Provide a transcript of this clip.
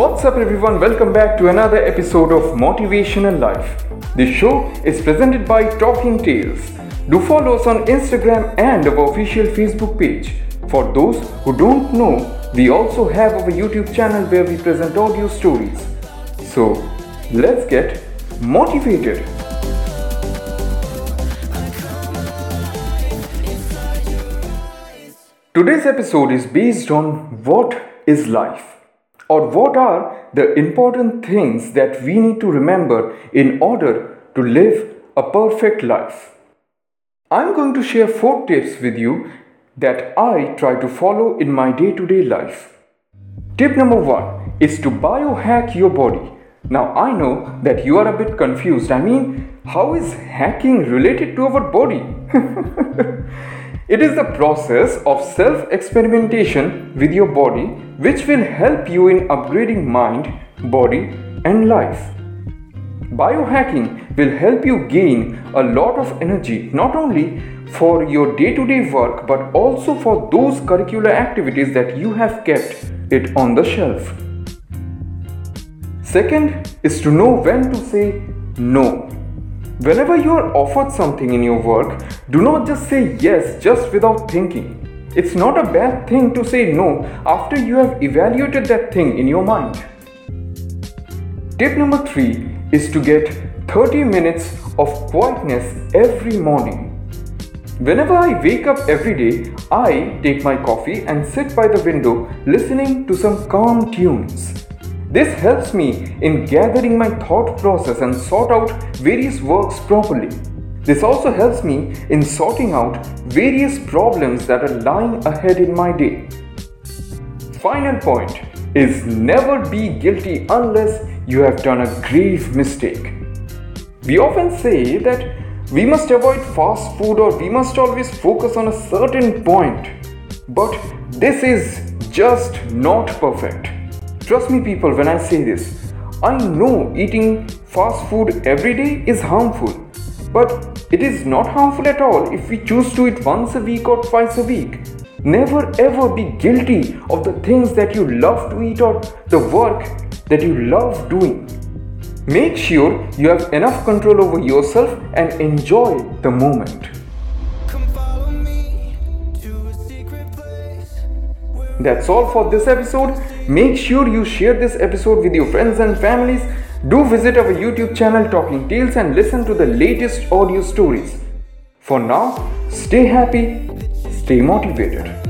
What's up, everyone? Welcome back to another episode of Motivational Life. This show is presented by Talking Tales. Do follow us on Instagram and our official Facebook page. For those who don't know, we also have our YouTube channel where we present audio stories. So, let's get motivated. Today's episode is based on what is life or what are the important things that we need to remember in order to live a perfect life. I'm going to share four tips with you that I try to follow in my day to day life. Tip number one is to biohack your body. Now, I know that you are a bit confused. I mean, how is hacking related to our body? It is the process of self experimentation with your body which will help you in upgrading mind, body, and life. Biohacking will help you gain a lot of energy not only for your day to day work but also for those curricular activities that you have kept it on the shelf. Second is to know when to say no. Whenever you are offered something in your work, do not just say yes just without thinking. It's not a bad thing to say no after you have evaluated that thing in your mind. Tip number three is to get 30 minutes of quietness every morning. Whenever I wake up every day, I take my coffee and sit by the window listening to some calm tunes. This helps me in gathering my thought process and sort out various works properly. This also helps me in sorting out various problems that are lying ahead in my day. Final point is never be guilty unless you have done a grave mistake. We often say that we must avoid fast food or we must always focus on a certain point. But this is just not perfect. Trust me, people, when I say this. I know eating fast food every day is harmful, but it is not harmful at all if we choose to eat once a week or twice a week. Never ever be guilty of the things that you love to eat or the work that you love doing. Make sure you have enough control over yourself and enjoy the moment. That's all for this episode. Make sure you share this episode with your friends and families. Do visit our YouTube channel Talking Tales and listen to the latest audio stories. For now, stay happy, stay motivated.